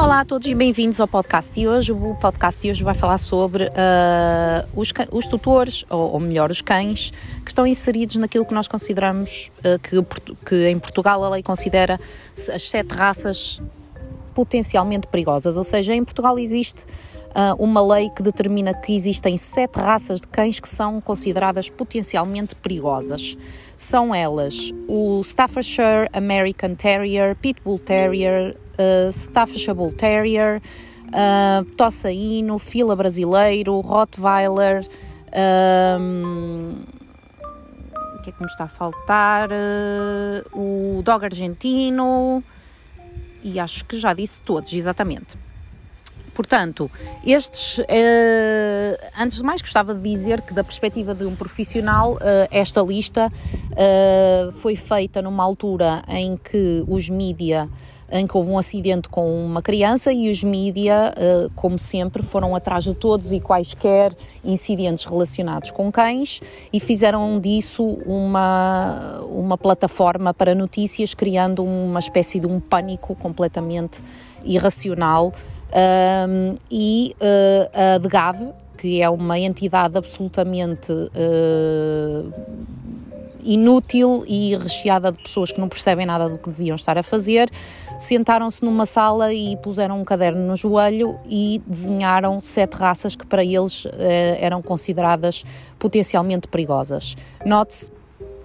Olá a todos e bem-vindos ao podcast de hoje. O podcast de hoje vai falar sobre uh, os, os, tutores, ou, ou, melhor, os cães, que estão inseridos naquilo que nós consideramos uh, que, que, em Portugal a lei considera as sete raças potencialmente perigosas. Ou seja, em Portugal existe uh, uma lei que determina que existem sete raças de cães que são consideradas potencialmente perigosas. São elas o Staffordshire American Terrier, Pitbull Terrier, uh, Staffordshire Terrier, uh, Tossaíno, Fila Brasileiro, Rottweiler. Um, o que é que me está a faltar? Uh, o Dog Argentino. E acho que já disse todos, exatamente. Portanto, estes, eh, antes de mais, gostava de dizer que, da perspectiva de um profissional, eh, esta lista eh, foi feita numa altura em que os mídia em que houve um acidente com uma criança e os mídia, como sempre, foram atrás de todos e quaisquer incidentes relacionados com cães e fizeram disso uma, uma plataforma para notícias, criando uma espécie de um pânico completamente irracional. Um, e uh, a DGAV, que é uma entidade absolutamente uh, inútil e recheada de pessoas que não percebem nada do que deviam estar a fazer, sentaram-se numa sala e puseram um caderno no joelho e desenharam sete raças que para eles uh, eram consideradas potencialmente perigosas. Note-se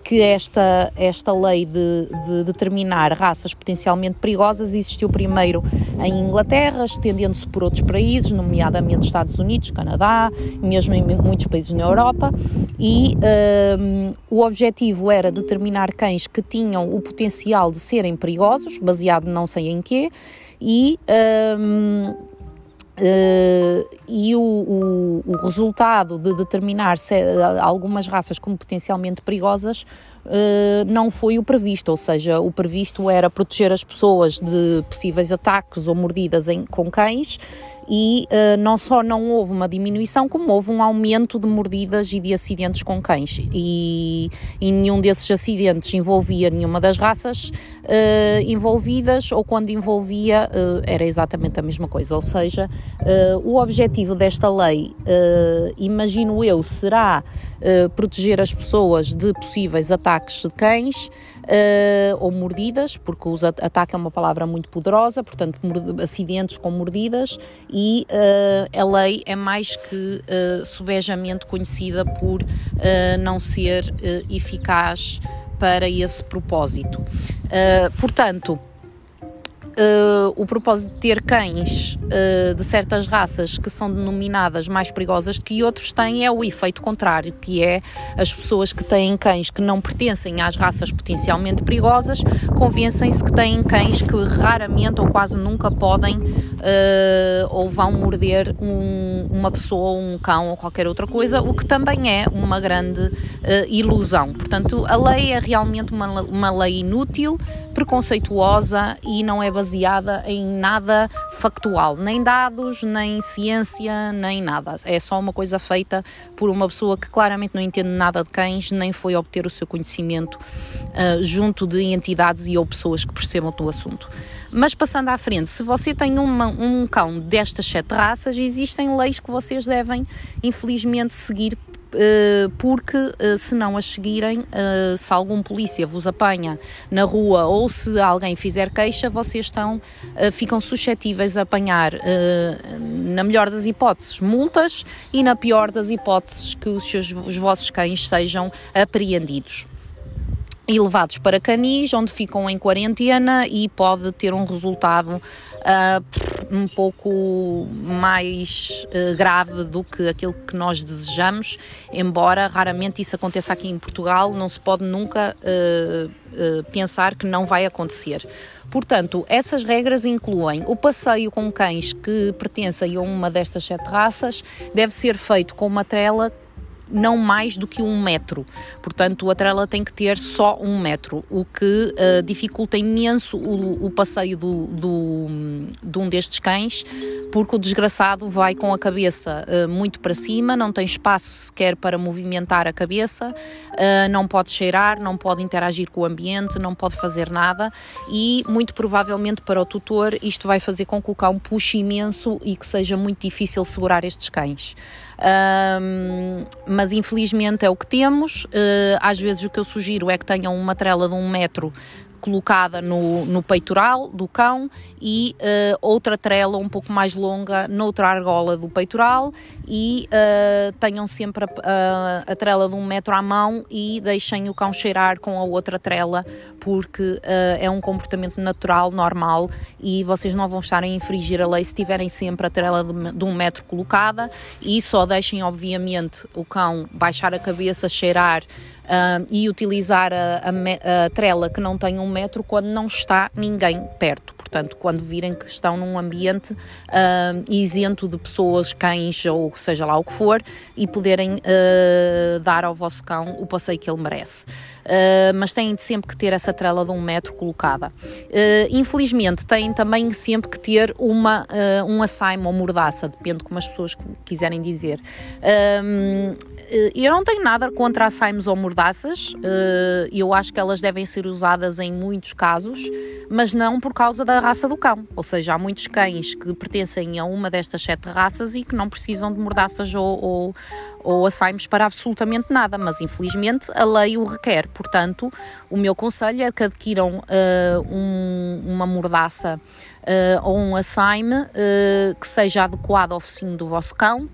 que esta, esta lei de, de, determinar raças potencialmente perigosas existiu primeiro em Inglaterra, estendendo-se por outros países, nomeadamente Estados Unidos, Canadá, mesmo em muitos países na Europa, e um, o objetivo era determinar cães que tinham o potencial de serem perigosos, baseado não sei em quê, e um, Uh, e o, o, o, resultado de determinar se, algumas raças como potencialmente perigosas uh, não foi o previsto, ou seja, o previsto era proteger as pessoas de possíveis ataques ou mordidas em, com cães e uh, não só não houve uma diminuição, como houve um aumento de mordidas e de acidentes com cães. E, e nenhum desses acidentes envolvia nenhuma das raças uh, envolvidas, ou quando envolvia, uh, era exatamente a mesma coisa. Ou seja, o objetivo desta lei, imagino eu, será proteger as pessoas de possíveis ataques de cães uh, ou mordidas, porque o ataque é uma palavra muito poderosa, portanto, acidentes com mordidas, e uh, a lei é mais que uh, subejamente conhecida por não ser eficaz para esse propósito. portanto, Uh, o propósito de ter cães uh, de certas raças que são denominadas mais perigosas que outros tem é o efeito contrário, que é as pessoas que têm cães que não pertencem às raças potencialmente perigosas convencem-se que têm cães que raramente ou quase nunca podem uh, ou vão morder um, uma pessoa, um cão ou qualquer outra coisa, o que também é uma grande ilusão. Portanto, a lei é realmente uma, uma lei inútil, preconceituosa e não é baseada baseada em nada factual, nem dados, nem ciência, nem nada. É só uma coisa feita por uma pessoa que claramente não entende nada de cães, nem foi obter o seu conhecimento uh, junto de entidades e ou pessoas que percebam do assunto. Mas passando à frente, se você tem uma, um cão destas sete raças, existem leis que vocês devem, infelizmente, seguir porque eh, se não as seguirem, eh, se algum polícia vos apanha na rua ou se alguém fizer queixa, vocês estão, ficam suscetíveis a apanhar, na melhor das hipóteses, multas e na pior das hipóteses que os, seus, os vossos cães sejam apreendidos e levados para canis, onde ficam em quarentena e pode ter um resultado uh, um pouco mais uh, grave do que aquilo que nós desejamos, embora raramente isso aconteça aqui em Portugal, não se pode nunca uh, pensar que não vai acontecer. Portanto, essas regras incluem o passeio com cães que pertencem a uma destas sete raças, deve ser feito com uma trela não mais do que um metro. Portanto, a trela tem que ter só um metro, o que uh, dificulta imenso o, o passeio do, do, de um destes cães, porque o desgraçado vai com a cabeça uh, muito para cima, não tem espaço sequer para movimentar a cabeça, uh, não pode cheirar, não pode interagir com o ambiente, não pode fazer nada e, muito provavelmente, para o tutor, isto vai fazer com que o cão puxe imenso e que seja muito difícil segurar estes cães. Um, mas infelizmente é o que temos. Uh, às vezes o que eu sugiro é que tenham uma trela de um metro colocada no, no peitoral do cão e uh, outra trela um pouco mais longa noutra argola do peitoral e uh, tenham sempre a, a, a, trela de um metro à mão e deixem o cão cheirar com a outra trela porque uh, é um comportamento natural, normal e vocês não vão estar a infringir a lei se tiverem sempre a trela de, de um metro colocada e só deixem obviamente o cão baixar a cabeça, cheirar uh, e utilizar a, a, a, trela que não tem um metro quando não está ninguém perto. Portanto, quando virem que estão num ambiente uh, isento de pessoas, cães ou seja lá o que for, e poderem uh, dar ao vosso cão o passeio que ele merece. Uh, mas têm sempre que ter essa trela de um metro colocada. Uh, infelizmente, têm também sempre que ter uma, uh, um assaimo ou mordaça, depende como as pessoas quiserem dizer. Eh, eu não tenho nada contra assaimes ou mordaças, eu acho que elas devem ser usadas em muitos casos, mas não por causa da raça do cão. Ou seja, há muitos cães que pertencem a uma destas sete raças e que não precisam de mordaças ou, ou, ou para absolutamente nada, mas infelizmente a lei o requer. Portanto, o meu conselho é que adquiram uh, um, uma mordaça uh, ou um assaime uh, que seja adequado ao focinho do vosso cão.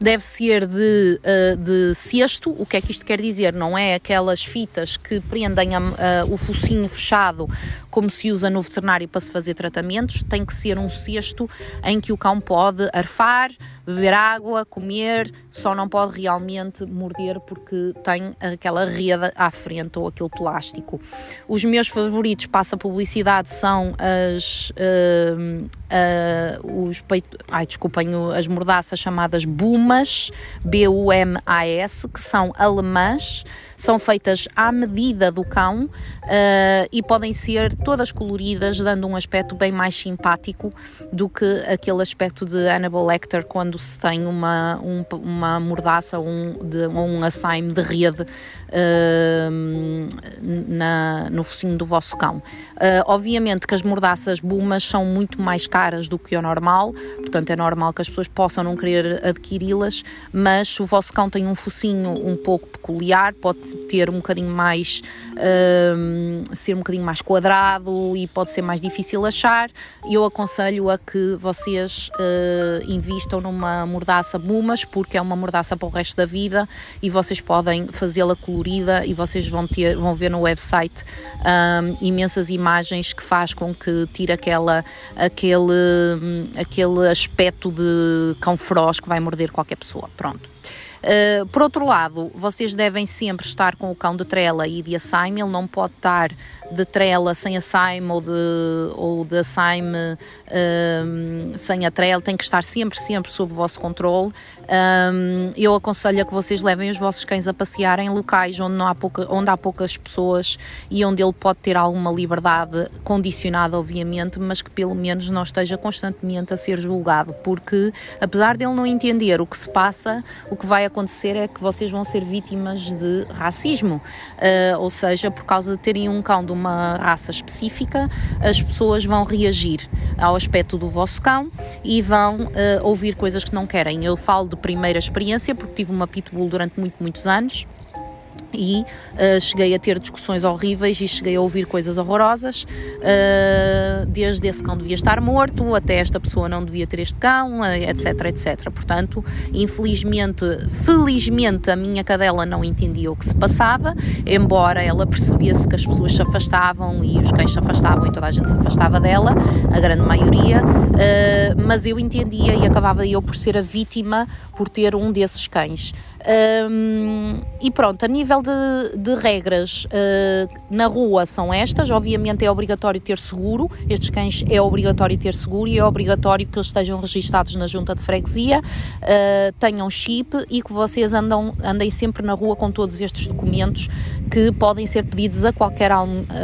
Deve ser de, de cesto. O que é que isto quer dizer? Não é aquelas fitas que prendem a, o focinho fechado como se usa no veterinário para se fazer tratamentos, tem que ser um cesto em que o cão pode arfar, beber água, comer, só não pode realmente morder porque tem aquela rede à frente ou aquele plástico. Os meus favoritos, passa publicidade, são as, uh, uh, os peito, ai, desculpem, as mordaças chamadas Bumas, B-U-M-A-S, que são alemãs são feitas à medida do cão uh, e podem ser todas coloridas, dando um aspecto bem mais simpático do que aquele aspecto de Hannibal Lecter quando se tem uma, um, uma mordaça ou um, um assaime de rede na, no focinho do vosso cão. Uh, obviamente que as mordaças bumas são muito mais caras do que o normal, portanto é normal que as pessoas possam não querer adquiri-las, mas se o vosso cão tem um focinho um pouco peculiar, pode ter um bocadinho mais uh, ser um bocadinho mais quadrado e pode ser mais difícil achar. Eu aconselho a que vocês uh, invistam numa mordaça bumas, porque é uma mordaça para o resto da vida e vocês podem fazê-la colorida e vocês vão, ter, vão ver no website um, imensas imagens que faz com que tire aquela, aquele, aquele aspecto de cão feroz que vai morder qualquer pessoa. Pronto. Uh, por outro lado, vocês devem sempre estar com o cão de trela e de assaime, ele não pode estar de trela sem assaime ou de, ou de assaime um, sem a trela, tem que estar sempre, sempre sob o vosso controle. Um, eu aconselho a que vocês levem os vossos cães a passear em locais onde, não há pouca, onde há poucas pessoas e onde ele pode ter alguma liberdade, condicionada, obviamente, mas que pelo menos não esteja constantemente a ser julgado, porque apesar dele não entender o que se passa, o que vai acontecer é que vocês vão ser vítimas de racismo, uh, ou seja, por causa de terem um cão de uma raça específica, as pessoas vão reagir ao aspecto do vosso cão e vão uh, ouvir coisas que não querem. Eu falo de primeira experiência porque tive uma pitbull durante muito, muitos anos e uh, cheguei a ter discussões horríveis e cheguei a ouvir coisas horrorosas, uh, desde esse cão devia estar morto, até esta pessoa não devia ter este cão, uh, etc, etc. Portanto, infelizmente, felizmente a minha cadela não entendia o que se passava, embora ela percebesse que as pessoas se afastavam e os cães se afastavam e toda a gente se afastava dela, a grande maioria, mas eu entendia e acabava eu por ser a vítima por ter um desses cães. Um, e pronto, a nível de, de regras uh, na rua são estas. Obviamente é obrigatório ter seguro, estes cães é obrigatório ter seguro e é obrigatório que eles estejam registados na junta de freguesia, uh, tenham chip e que vocês andam, andem sempre na rua com todos estes documentos que podem ser pedidos a qualquer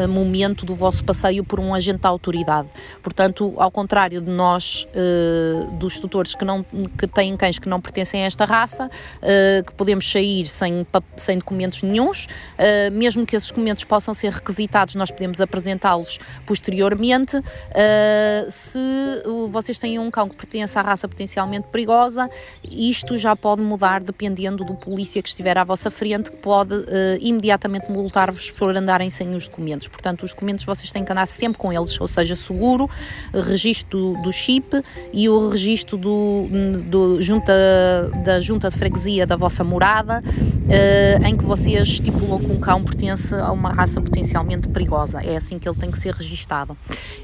momento do vosso passeio por um agente da autoridade. Portanto, ao contrário de nós, uh, dos tutores que, não, que têm cães que não pertencem a esta raça, que podemos sair sem, sem documentos nenhums, uh, mesmo que esses documentos possam ser requisitados, nós podemos apresentá-los posteriormente. se vocês têm um cão que pertence à raça potencialmente perigosa, isto já pode mudar dependendo do polícia que estiver à vossa frente, que pode imediatamente multar-vos por andarem sem os documentos. Portanto, os documentos vocês têm que andar sempre com eles, ou seja, seguro, registro do chip e o registro do, do junta, da junta de freguesia da vossa morada, eh, em que vocês estipulam que um cão pertence a uma raça potencialmente perigosa. É assim que ele tem que ser registado.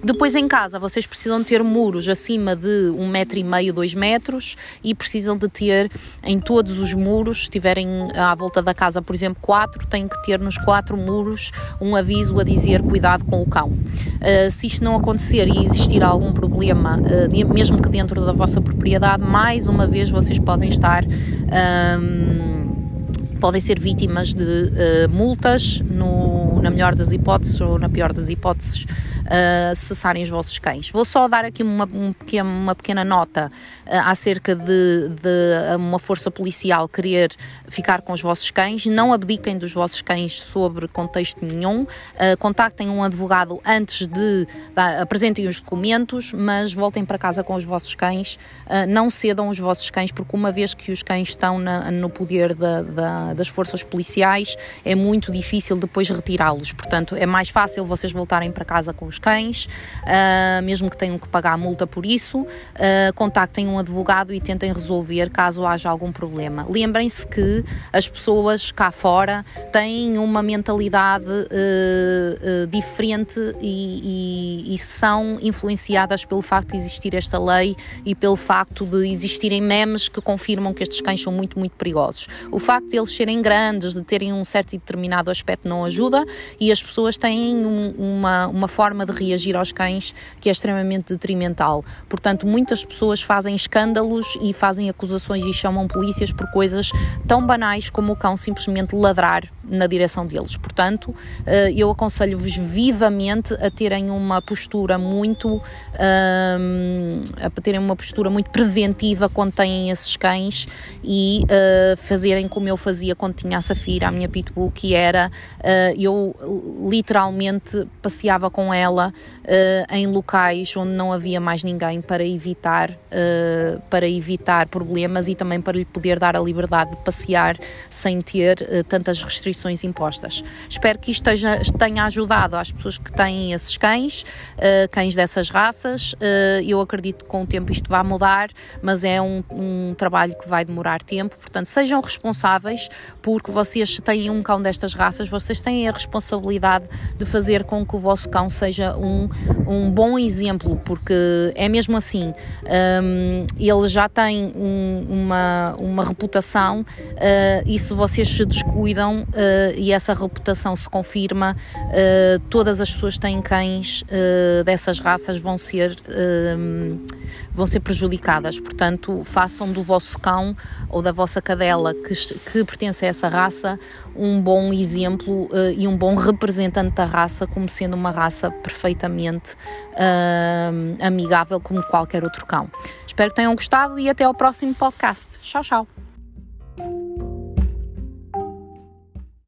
Depois em casa vocês precisam ter muros acima de um metro e meio, dois metros e precisam de ter em todos os muros, se tiverem à volta da casa, por exemplo, quatro, têm que ter nos quatro muros um aviso a dizer cuidado com o cão. Uh, se isto não acontecer e existir algum problema, uh, mesmo que dentro da vossa propriedade, mais uma vez vocês podem estar. Um, podem ser vítimas de uh, multas, no, na melhor das hipóteses ou na pior das hipóteses, uh, cessarem os vossos cães. Vou só dar aqui uma, um pequeno, uma pequena nota uh, acerca de, de, uma força policial querer ficar com os vossos cães. Não abdiquem dos vossos cães sobre contexto nenhum. Uh, contactem um advogado antes de apresentem os documentos, mas voltem para casa com os vossos cães. Uh, não cedam os vossos cães, porque uma vez que os cães estão na, no poder da, da, das forças policiais, é muito difícil depois retirá-los. Portanto, é mais fácil vocês voltarem para casa com os os cães, uh, mesmo que tenham que pagar multa por isso, uh, contactem um advogado e tentem resolver caso haja algum problema. Lembrem-se que as pessoas cá fora têm uma mentalidade uh, diferente e, e, e são influenciadas pelo facto de existir esta lei e pelo facto de existirem memes que confirmam que estes cães são muito, muito perigosos. O facto de eles serem grandes, de terem um certo e determinado aspecto, não ajuda e as pessoas têm um, uma, uma forma de reagir aos cães que é extremamente detrimental. Portanto, muitas pessoas fazem escândalos e fazem acusações e chamam polícias por coisas tão banais como o cão simplesmente ladrar na direção deles. Portanto, eh, eu aconselho-vos vivamente a terem uma postura muito ehm, a terem uma postura muito preventiva quando têm esses cães e uh, fazerem como eu fazia quando tinha a Safira, a minha pitbull, que era uh, eu literalmente passeava com ela em locais onde não havia mais ninguém para evitar para evitar problemas e também para lhe poder dar a liberdade de passear sem ter tantas restrições restrições impostas. Espero que isto esteja, tenha ajudado às pessoas que têm esses cães, uh, cães dessas raças. Uh, eu acredito que com o tempo isto vai mudar, mas é um, um, trabalho que vai demorar tempo. Portanto, sejam responsáveis, porque vocês têm um cão destas raças, vocês têm a responsabilidade de fazer com que o vosso cão seja um, um bom exemplo, porque é mesmo assim. Um, ele já tem um, uma, uma reputação uh, e se vocês se descuidam, uh, e essa reputação se confirma, uh, todas as pessoas que têm cães uh, dessas raças vão ser, vão ser prejudicadas. Portanto, façam do vosso cão ou da vossa cadela que, que pertence a essa raça um bom exemplo e um bom representante da raça, como sendo uma raça perfeitamente amigável como qualquer outro cão. Espero que tenham gostado e até ao próximo podcast. Tchau, tchau.